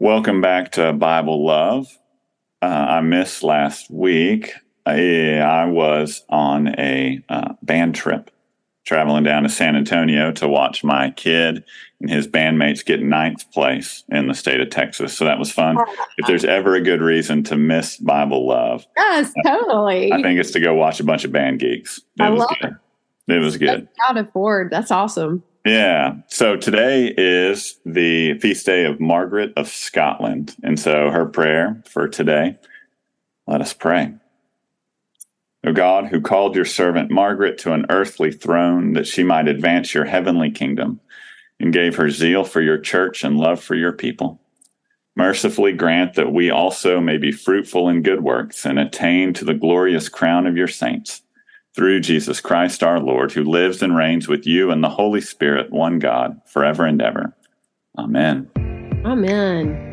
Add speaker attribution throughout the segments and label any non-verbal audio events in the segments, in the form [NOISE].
Speaker 1: Welcome back to Bible Love. Uh, I missed last week. I, I was on a uh, band trip, traveling down to San Antonio to watch my kid and his bandmates get ninth place in the state of Texas. So that was fun. If there's ever a good reason to miss Bible Love,
Speaker 2: Yes, totally.
Speaker 1: I think it's to go watch a bunch of band geeks. It
Speaker 2: I
Speaker 1: was
Speaker 2: love
Speaker 1: good. It was good.
Speaker 2: Out of Ford. That's awesome.
Speaker 1: Yeah. So today is the feast day of Margaret of Scotland. And so her prayer for today, let us pray. O God, who called your servant Margaret to an earthly throne that she might advance your heavenly kingdom, and gave her zeal for your church and love for your people, mercifully grant that we also may be fruitful in good works and attain to the glorious crown of your saints through Jesus Christ our Lord, who lives and reigns with you and the Holy Spirit, one God, forever and ever. Amen.
Speaker 2: Amen.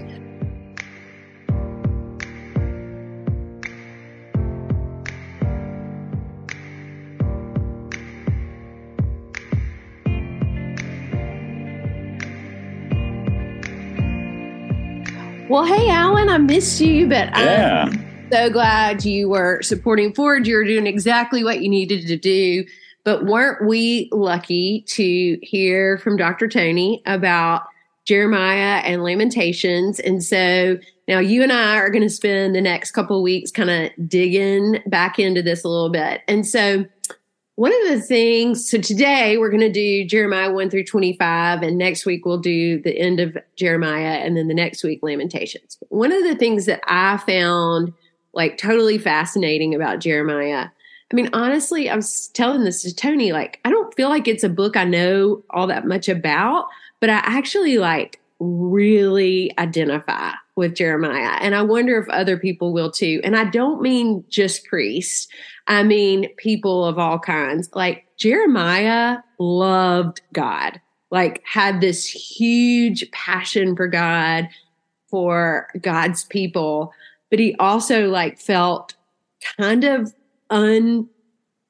Speaker 2: Well, hey, Alan, I missed you, but
Speaker 1: Yeah.
Speaker 2: I'm so glad you were supporting Ford. You were doing exactly what you needed to do. But weren't we lucky to hear from Dr. Tony about Jeremiah and Lamentations? And so now you and I are going to spend the next couple weeks kind of digging back into this a little bit. And so one of the things, so today we're going to do Jeremiah 1 through 25, and next week we'll do the end of Jeremiah, and then the next week, Lamentations. One of the things that I found like totally fascinating about Jeremiah. I mean, honestly, I was telling this to Tony, like, I don't feel like it's a book I know all that much about, but I actually like really identify with Jeremiah. And I wonder if other people will too. And I don't mean just priests, I mean people of all kinds. Like, Jeremiah loved God, like, had this huge passion for God, for God's people but he also like felt kind of un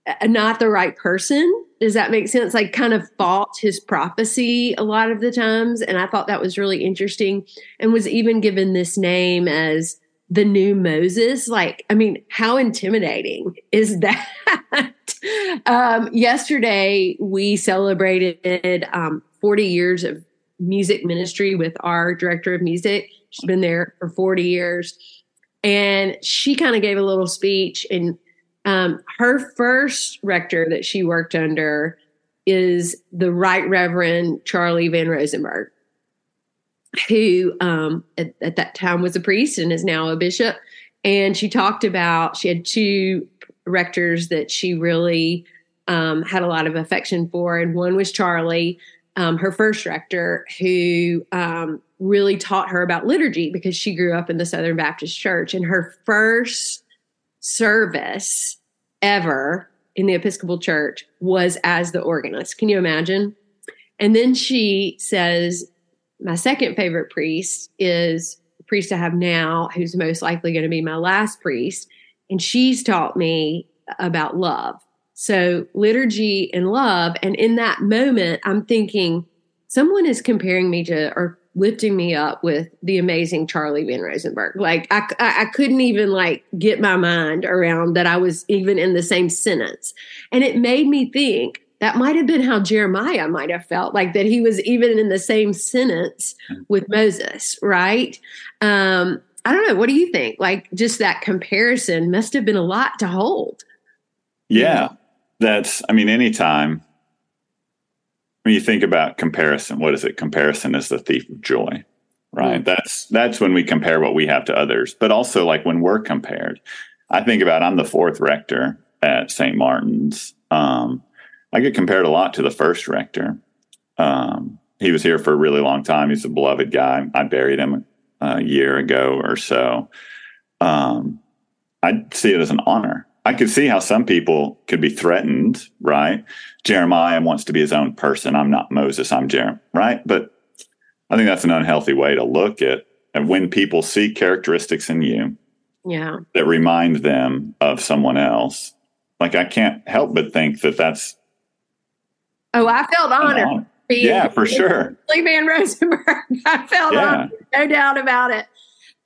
Speaker 2: uh, not the right person. Does that make sense? Like kind of fought his prophecy a lot of the times and i thought that was really interesting and was even given this name as the new moses. Like i mean how intimidating is [LAUGHS] that? Um, yesterday we celebrated um, 40 years of music ministry with our director of music. She's been there for 40 years and she kind of gave a little speech and um, her first rector that she worked under is the right reverend charlie vonRosenberg who um, at, at that time was a priest and is now a bishop. And she talked about she had two rectors that she really um, had a lot of affection for and one was charlie um, her first rector who um, really taught her about liturgy because she grew up in the Southern Baptist Church. And her first service ever in the Episcopal Church was as the organist. Can you imagine? And then she says, My second favorite priest is the priest I have now, who's most likely going to be my last priest. And she's taught me about love. So, liturgy and love. And in that moment, I'm thinking, someone is comparing me to or lifting me up with the amazing Charlie vonRosenberg. Like I, I, couldn't even like get my mind around that I was even in the same sentence. And it made me think that might have been how Jeremiah might have felt like that he was even in the same sentence with Moses, right? Um, I don't know. What do you think? Like just that comparison must have been a lot to hold.
Speaker 1: Yeah. That's, I mean, anytime when you think about comparison, what is it? Comparison is the thief of joy, right?
Speaker 2: Mm.
Speaker 1: That's that's when we compare what we have to others, but also like when we're compared. I think about I'm the fourth rector at St. Martin's. Um, I get compared a lot to the first rector. Um, he was here for a really long time. He's a beloved guy. I buried him a year ago or so. Um, I see it as an honor. I could see how some people could be threatened, right? Jeremiah wants to be his own person. I'm not Moses, I'm Jeremiah, right? But I think that's an unhealthy way to look at and when people see characteristics in you
Speaker 2: Yeah.
Speaker 1: that remind them of someone else. Like I can't help but think that that's
Speaker 2: Oh, I felt honored.
Speaker 1: honor. yeah, for sure.
Speaker 2: Lee Van Rosenberg. [LAUGHS] I felt yeah. no doubt about it.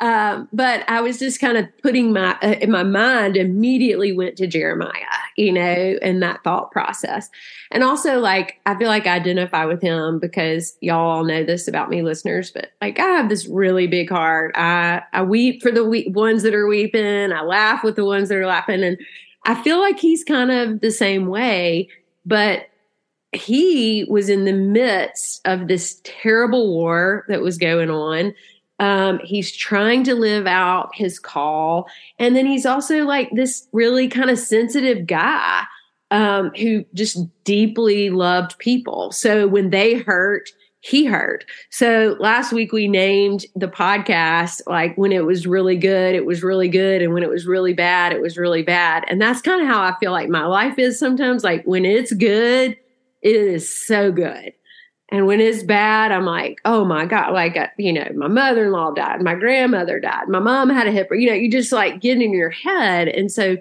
Speaker 2: Um, but I was just kind of putting my uh, in my mind immediately went to Jeremiah, you know, and that thought process. And also like I feel like I identify with him because y'all all know this about me listeners, but like I have this really big heart. I I weep for the we- ones that are weeping, I laugh with the ones that are laughing and I feel like he's kind of the same way, but he was in the midst of this terrible war that was going on um, he's trying to live out his call. And then he's also like this really kind of sensitive guy um, who just deeply loved people. So when they hurt, he hurt. So last week we named the podcast like when it was really good, it was really good. And when it was really bad, it was really bad. And that's kind of how I feel like my life is sometimes. Like when it's good, it is so good. And when it's bad, I'm like, oh my God, like, uh, you know, my mother in law died, my grandmother died, my mom had a hip, you know, you just like get in your head. And so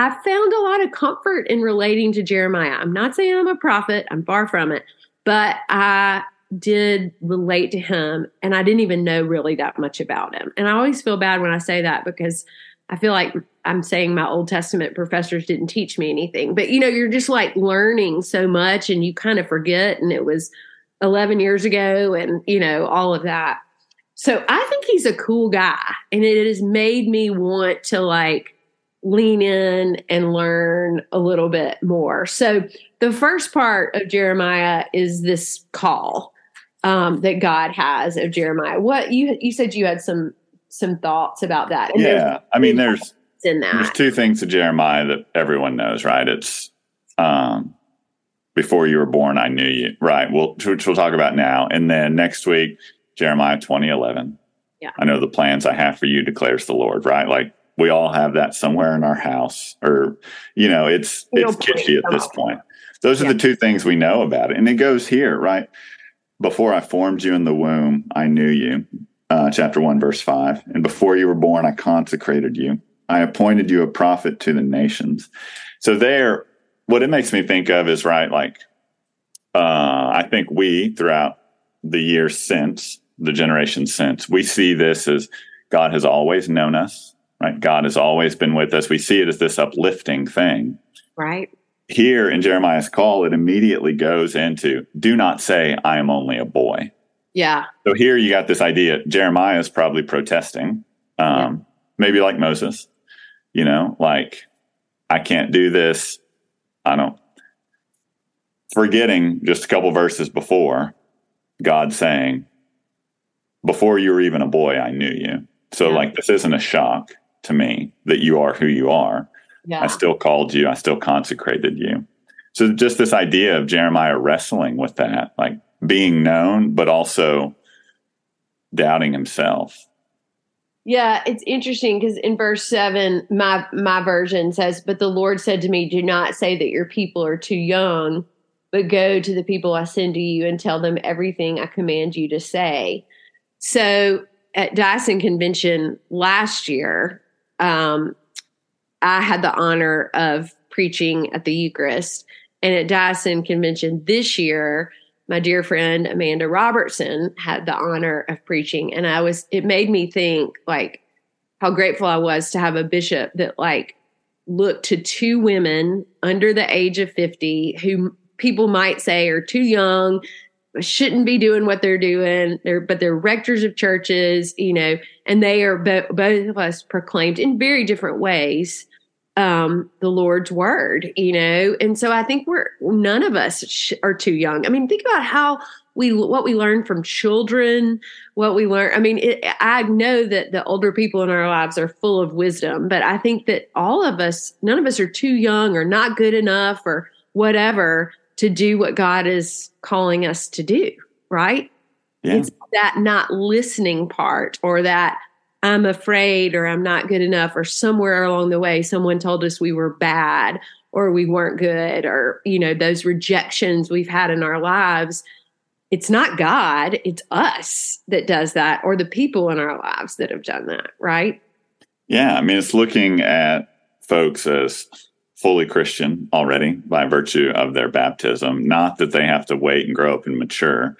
Speaker 2: I found a lot of comfort in relating to Jeremiah. I'm not saying I'm a prophet, I'm far from it, but I did relate to him and I didn't even know really that much about him. And I always feel bad when I say that because I feel like I'm saying my Old Testament professors didn't teach me anything. But you know, you're just like learning so much and you kind of forget and it was 11 years ago and you know, all of that. So I think he's a cool guy and it has made me want to like lean in and learn a little bit more. So the first part of Jeremiah is this call um, that God has of Jeremiah. What you you said you had some some thoughts about that.
Speaker 1: And yeah, I mean, there's [LAUGHS] in that. There's two things to Jeremiah that everyone knows, right? It's um, before you were born, I knew you, right? We'll, which we'll talk about now, and then next week, Jeremiah 2011.
Speaker 2: Yeah,
Speaker 1: I know the plans I have for you, declares the Lord, right? Like we all have that somewhere in our house, or you know, it's it's kitschy at this point. Those are yeah. the two things we know about it, and it goes here, right? Before I formed you in the womb, I knew you uh, chapter 1, verse 5. And before you were born, I consecrated you. I appointed you a prophet to the nations. So, there, what it makes me think of is, right, like, uh, I think we, throughout the years since, the generation since, we see this as God has always known us, right? God has always been with us. We see it as this uplifting thing.
Speaker 2: Right.
Speaker 1: Here in Jeremiah's call, it immediately goes into do not say, I am only a boy.
Speaker 2: Yeah.
Speaker 1: So here you got this idea. Jeremiah is probably protesting, um, yeah. maybe like Moses, you know, like, I can't do this. I don't. Forgetting just a couple verses before, God saying, Before you were even a boy, I knew you. So, yeah. like, this isn't a shock to me that you are who you are. Yeah. I still called you, I still consecrated you. So, just this idea of Jeremiah wrestling with that, like, being known, but also doubting himself.
Speaker 2: Yeah, it's interesting because in verse seven, my my version says, "But the Lord said to me, Do not say that your people are too young, but go to the people I send to you and tell them everything I command you to say." So at Diocesan Convention last year, um, I had the honor of preaching at the Eucharist, and at Diocesan Convention this year, my dear friend Amanda Robertson had the honor of preaching. And I was, it made me think like how grateful I was to have a bishop that like looked to two women under the age of 50 who people might say are too young, shouldn't be doing what they're doing. They're, but they're rectors of churches, you know, and they are bo- both of us proclaimed in very different ways um, the Lord's word, you know? And so I think we're, none of us sh- are too young. I mean, think about how we, what we learn from children, what we learn. I mean, it, I know that the older people in our lives are full of wisdom, but I think that all of us, none of us are too young or not good enough or whatever to do what God is calling us to do, right? Yeah. It's that not listening part or that I'm afraid or I'm not good enough or somewhere along the way someone told us we were bad or we weren't good or you know those rejections we've had in our lives it's not God it's us that does that or the people in our lives that have done that right
Speaker 1: yeah i mean it's looking at folks as fully Christian already by virtue of their baptism. Not that they have to wait and grow up and mature,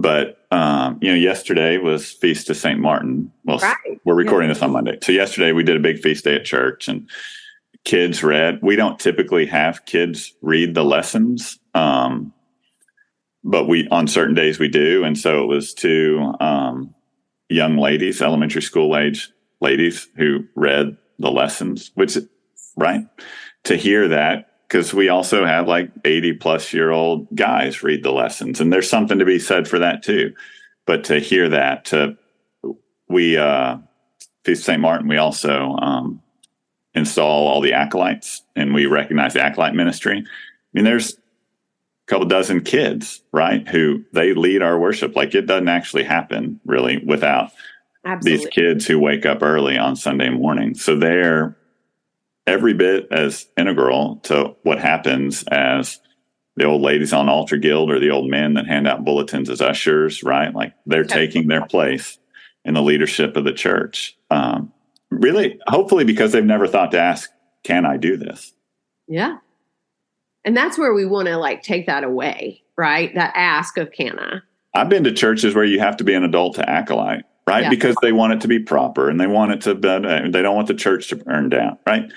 Speaker 1: but um, you know, yesterday was Feast of Saint Martin. Well, right. we're recording yeah. this on Monday, so yesterday we did a big feast day at church, and kids read. We don't typically have kids read the lessons, um, but we on certain days we do, and so it was two um, young ladies, elementary school age ladies, who read the lessons, which right to hear that because we also have like 80 plus year old guys read the lessons and there's something to be said for that too. But to hear that to we uh feast st martin we also um install all the acolytes and we recognize the acolyte ministry. I mean there's a couple dozen kids right who they lead our worship. Like it doesn't actually happen really without Absolutely. these kids who wake up early on sunday morning. So they're every bit as integral to what happens as the old ladies on altar guild or the old men that hand out bulletins as ushers, right? Like they're taking their place in the leadership of the church. Um, really, hopefully, because they've never thought to ask, "Can I do this?"
Speaker 2: Yeah, and that's where we want to like take that away, right? That ask of "Can I?"
Speaker 1: I've been to churches where you have to be an adult to acolyte, right? Yeah. Because they want it to be proper and they want it to, uh, they don't want the church to burn down, right?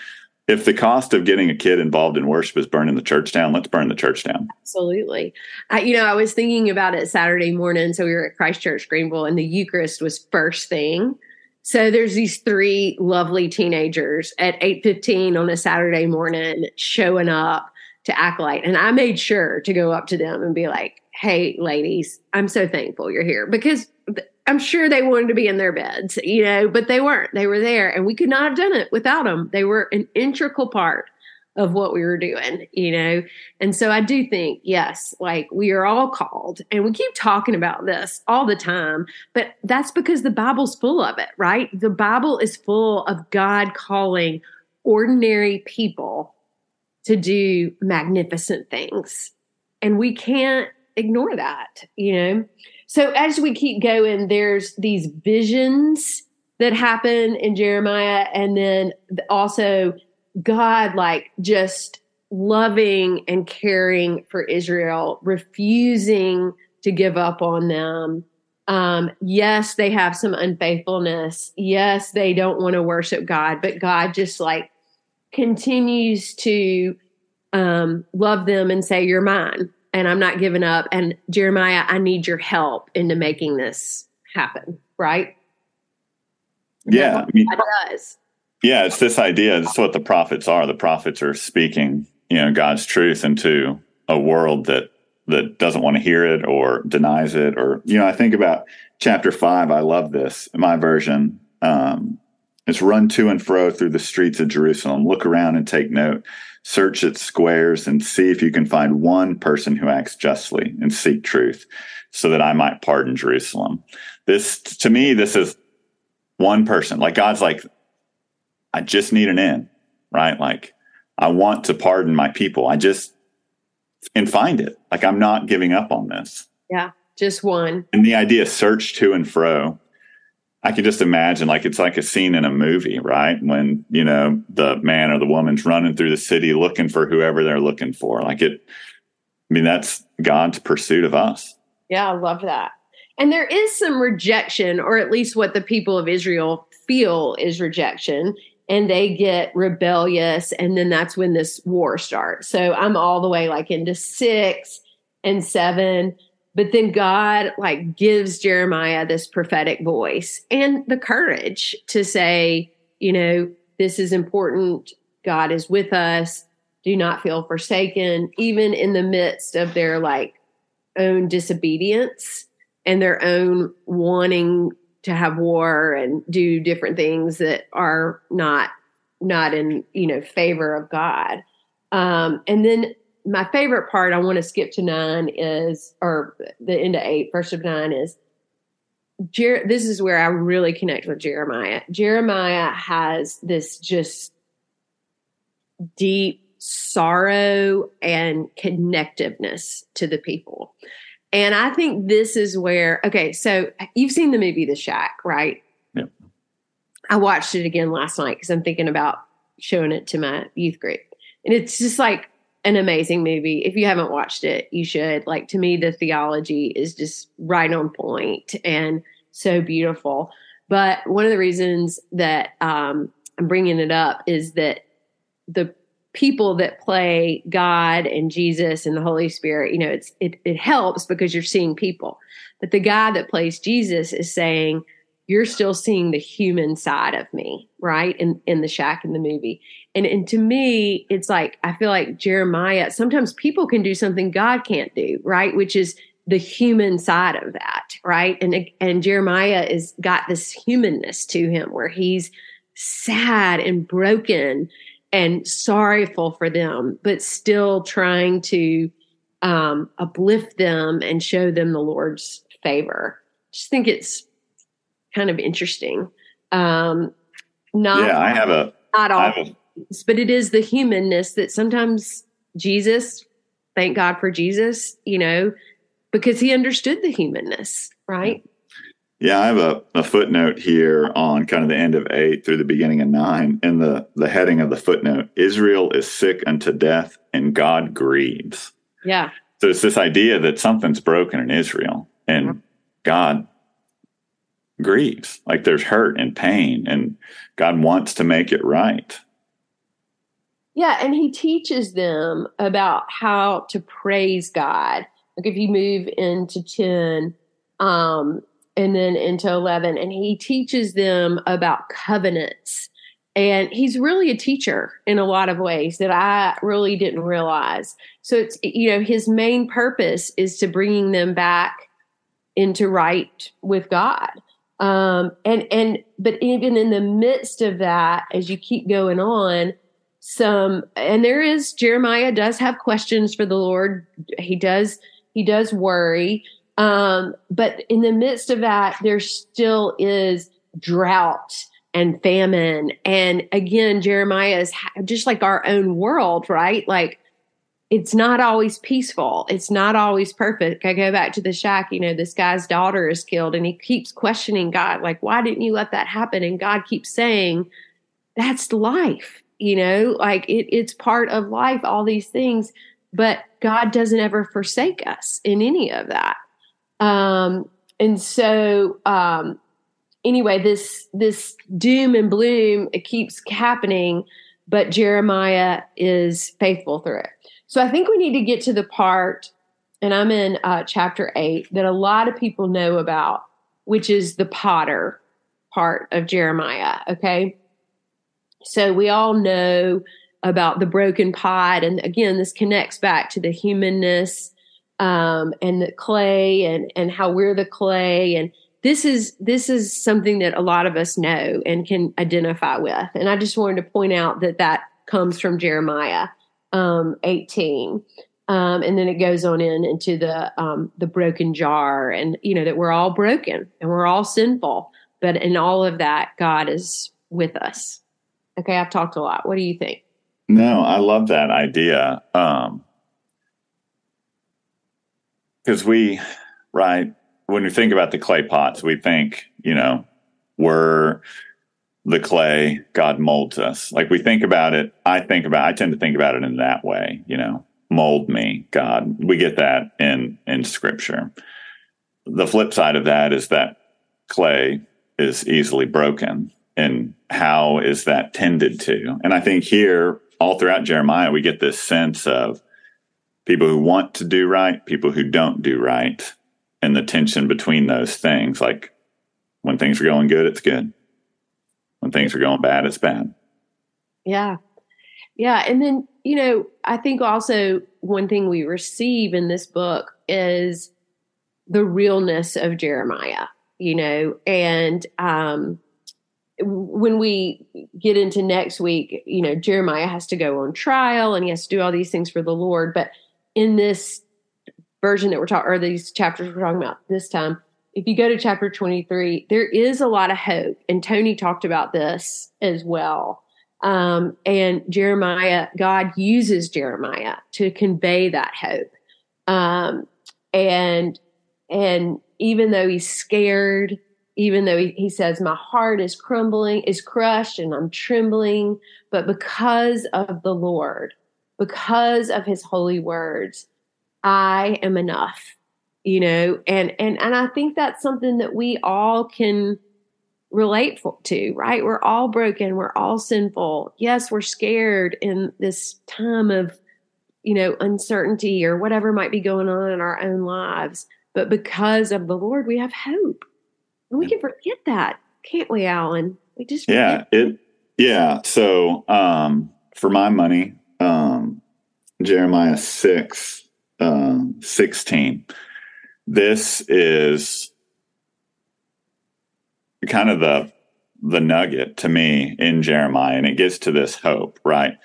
Speaker 1: if the cost of getting a kid involved in worship is burning the church down, let's burn the church down.
Speaker 2: Absolutely. I, you know, I was thinking about it Saturday morning. So we were at Christ Church Greenville, and the Eucharist was first thing. So there's these three lovely teenagers at 8:15 on a Saturday morning showing up to acolyte, and I made sure to go up to them and be like, "Hey, ladies, I'm so thankful you're here because I'm sure they wanted to be in their beds, you know, but they weren't. They were there, and we could not have done it without them. They were an integral part of what we were doing, you know. And so I do think, yes, like we are all called, and we keep talking about this all the time, but that's because the Bible's full of it, right? The Bible is full of God calling ordinary people to do magnificent things. And we can't ignore that, you know. So as we keep going, there's these visions that happen in Jeremiah, and then also God, like just loving and caring for Israel, refusing to give up on them. Um, yes, they have some unfaithfulness. Yes, they don't want to worship God, but God just like continues to um, love them and say, You're mine and I'm not giving up. And Jeremiah, I need your help into making this happen, right?
Speaker 1: Yeah. I mean, does. Yeah, it's this idea. It's what the prophets are. The prophets are speaking, you know, God's truth into a world that that doesn't want to hear it or denies it. Or, you know, I think about chapter five. I love this. In my version, um, it's run to and fro through the streets of Jerusalem. Look around and take note search its squares and see if you can find one person who acts justly and seek truth so that I might pardon Jerusalem. This, to me, this is one person. Like God's like, I just need an end, right? Like, I want to pardon my people. I just, and find it. Like, I'm not giving up on this.
Speaker 2: Yeah, just one.
Speaker 1: And the idea search to and fro I can just imagine like it's like a scene in a movie, right? When, you know, the man or the woman's running through the city looking for whoever they're looking for. Like it, I mean, that's God's pursuit of us.
Speaker 2: Yeah, I love that. And there is some rejection, or at least what the people of Israel feel is rejection, and they get rebellious. And then that's when this war starts. So I'm all the way like into six and seven. But then God like gives Jeremiah this prophetic voice and the courage to say, you know, this is important. God is with us. Do not feel forsaken, even in the midst of their like own disobedience and their own wanting to have war and do different things that are not not in you know favor of God. Um, and then my favorite part, I want to skip to nine is, or the end of eight, first of nine is, Jer- this is where I really connect with Jeremiah. Jeremiah has this just deep sorrow and connectiveness to the people. And I think this is where, okay, so you've seen the movie The Shack, right?
Speaker 1: Yeah.
Speaker 2: I watched it again last night because I'm thinking about showing it to my youth group. And it's just like an amazing movie. If you haven't watched it, you should. Like to me, the theology is just right on point and so beautiful. But one of the reasons that um, I'm bringing it up is that the people that play God and Jesus and the Holy Spirit, you know, it's it, it helps because you're seeing people. But the guy that plays Jesus is saying, you're still seeing the human side of me, right? In in the shack in the movie. And and to me, it's like I feel like Jeremiah, sometimes people can do something God can't do, right? Which is the human side of that, right? And and Jeremiah is got this humanness to him where he's sad and broken and sorrowful for them, but still trying to um, uplift them and show them the Lord's favor. Just think it's kind of interesting. Um, not
Speaker 1: yeah, I have a
Speaker 2: not all, a, but it is the humanness that sometimes Jesus. Thank God for Jesus, you know, because he understood the humanness, right?
Speaker 1: Yeah, I have a, a footnote here on kind of the end of eight through the beginning of nine. And the, the heading of the footnote Israel is sick unto death and God grieves.
Speaker 2: Yeah.
Speaker 1: So it's this idea that something's broken in Israel and God grieves. Like there's hurt and pain, and God wants to make it right.
Speaker 2: Yeah, and he teaches them about how to praise God. Like if you move into 10, um, and then into 11 and he teaches them about covenants and he's really a teacher in a lot of ways that i really didn't realize so it's you know his main purpose is to bringing them back into right with god um and and but even in the midst of that as you keep going on some and there is jeremiah does have questions for the lord he does he does worry um, but in the midst of that, there still is drought and famine. And again, Jeremiah is just like our own world, right? Like it's not always peaceful. It's not always perfect. I go back to the shack, you know, this guy's daughter is killed and he keeps questioning God, like, why didn't you let that happen? And God keeps saying, that's life, you know, like it, it's part of life, all these things. But God doesn't ever forsake us in any of that. Um, and so, um, anyway, this this doom and bloom it keeps happening, but Jeremiah is faithful through it. So I think we need to get to the part, and I'm in uh, chapter eight that a lot of people know about, which is the potter part of Jeremiah. Okay, so we all know about the broken pot, and again, this connects back to the humanness um, and the clay and and how we're the clay and this is this is something that a lot of us know and can identify with and i just wanted to point out that that comes from jeremiah um, 18 um, and then it goes on in into the um, the broken jar and you know that we're all broken and we're all sinful. But in all of that god is with us. Okay i've talked a lot. What do you think?
Speaker 1: No i love that idea. Um, because we, right, when we think about the clay pots, we think, you know, we're the clay, God molds us. Like we think about it, I think about, I tend to think about it in that way, you know, mold me, God. We get that in, in scripture. The flip side of that is that clay is easily broken. And how is that tended to? And I think here, all throughout Jeremiah, we get this sense of people who want to do right, people who don't do right, and the tension between those things. Like when things are going good, it's good. When things are going bad, it's bad.
Speaker 2: Yeah. Yeah. And then, you know, I think also one thing we receive in this book is the realness of Jeremiah, you know, and um, when we get into next week, you know, Jeremiah has to go on trial and he has to do all these things for the Lord. But in this version that we're talking, or these chapters we're talking about this time, if you go to chapter 23, there is a lot of hope. And Tony talked about this as well. Um, and Jeremiah, God uses Jeremiah to convey that hope. Um, and, and even though he's scared, even though he, he says, my heart is crumbling, is crushed and I'm trembling, but because of the Lord, because of his holy words, I am enough. You know, and and and I think that's something that we all can relate to, right? We're all broken, we're all sinful. Yes, we're scared in this time of you know, uncertainty or whatever might be going on in our own lives. But because of the Lord, we have hope. And we can forget that, can't we, Alan? We just
Speaker 1: Yeah, it yeah. So um for my money, um Jeremiah 6 uh, 16. This is kind of the the nugget to me in Jeremiah, and it gets to this hope, right?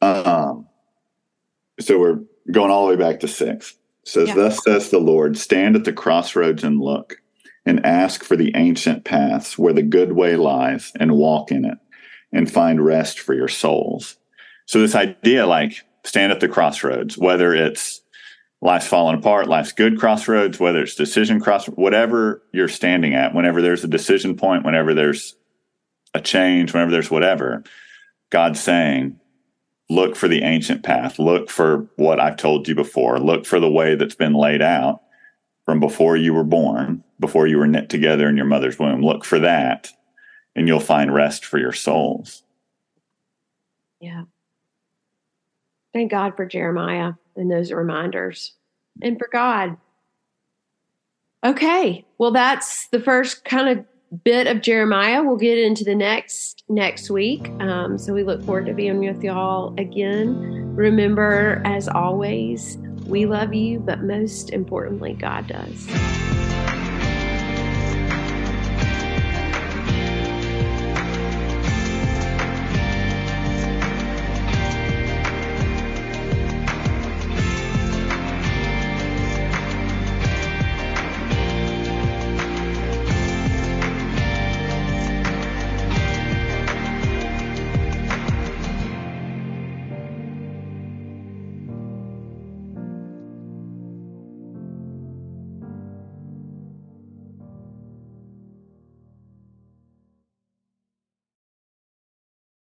Speaker 1: Um, so we're going all the way back to six. It says, yeah. Thus says the Lord, stand at the crossroads and look, and ask for the ancient paths where the good way lies, and walk in it, and find rest for your souls. So this idea, like stand at the crossroads, whether it's life's falling apart, life's good crossroads, whether it's decision cross, whatever you're standing at, whenever there's a decision point, whenever there's a change, whenever there's whatever, God's saying, look for the ancient path, look for what I've told you before, look for the way that's been laid out from before you were born, before you were knit together in your mother's womb. Look for that, and you'll find rest for your souls.
Speaker 2: Yeah. Thank God for Jeremiah and those reminders, and for God. Okay, well, that's the first kind of bit of Jeremiah. We'll get into the next next week. Um, so we look forward to being with y'all again. Remember, as always, we love you, but most importantly, God does.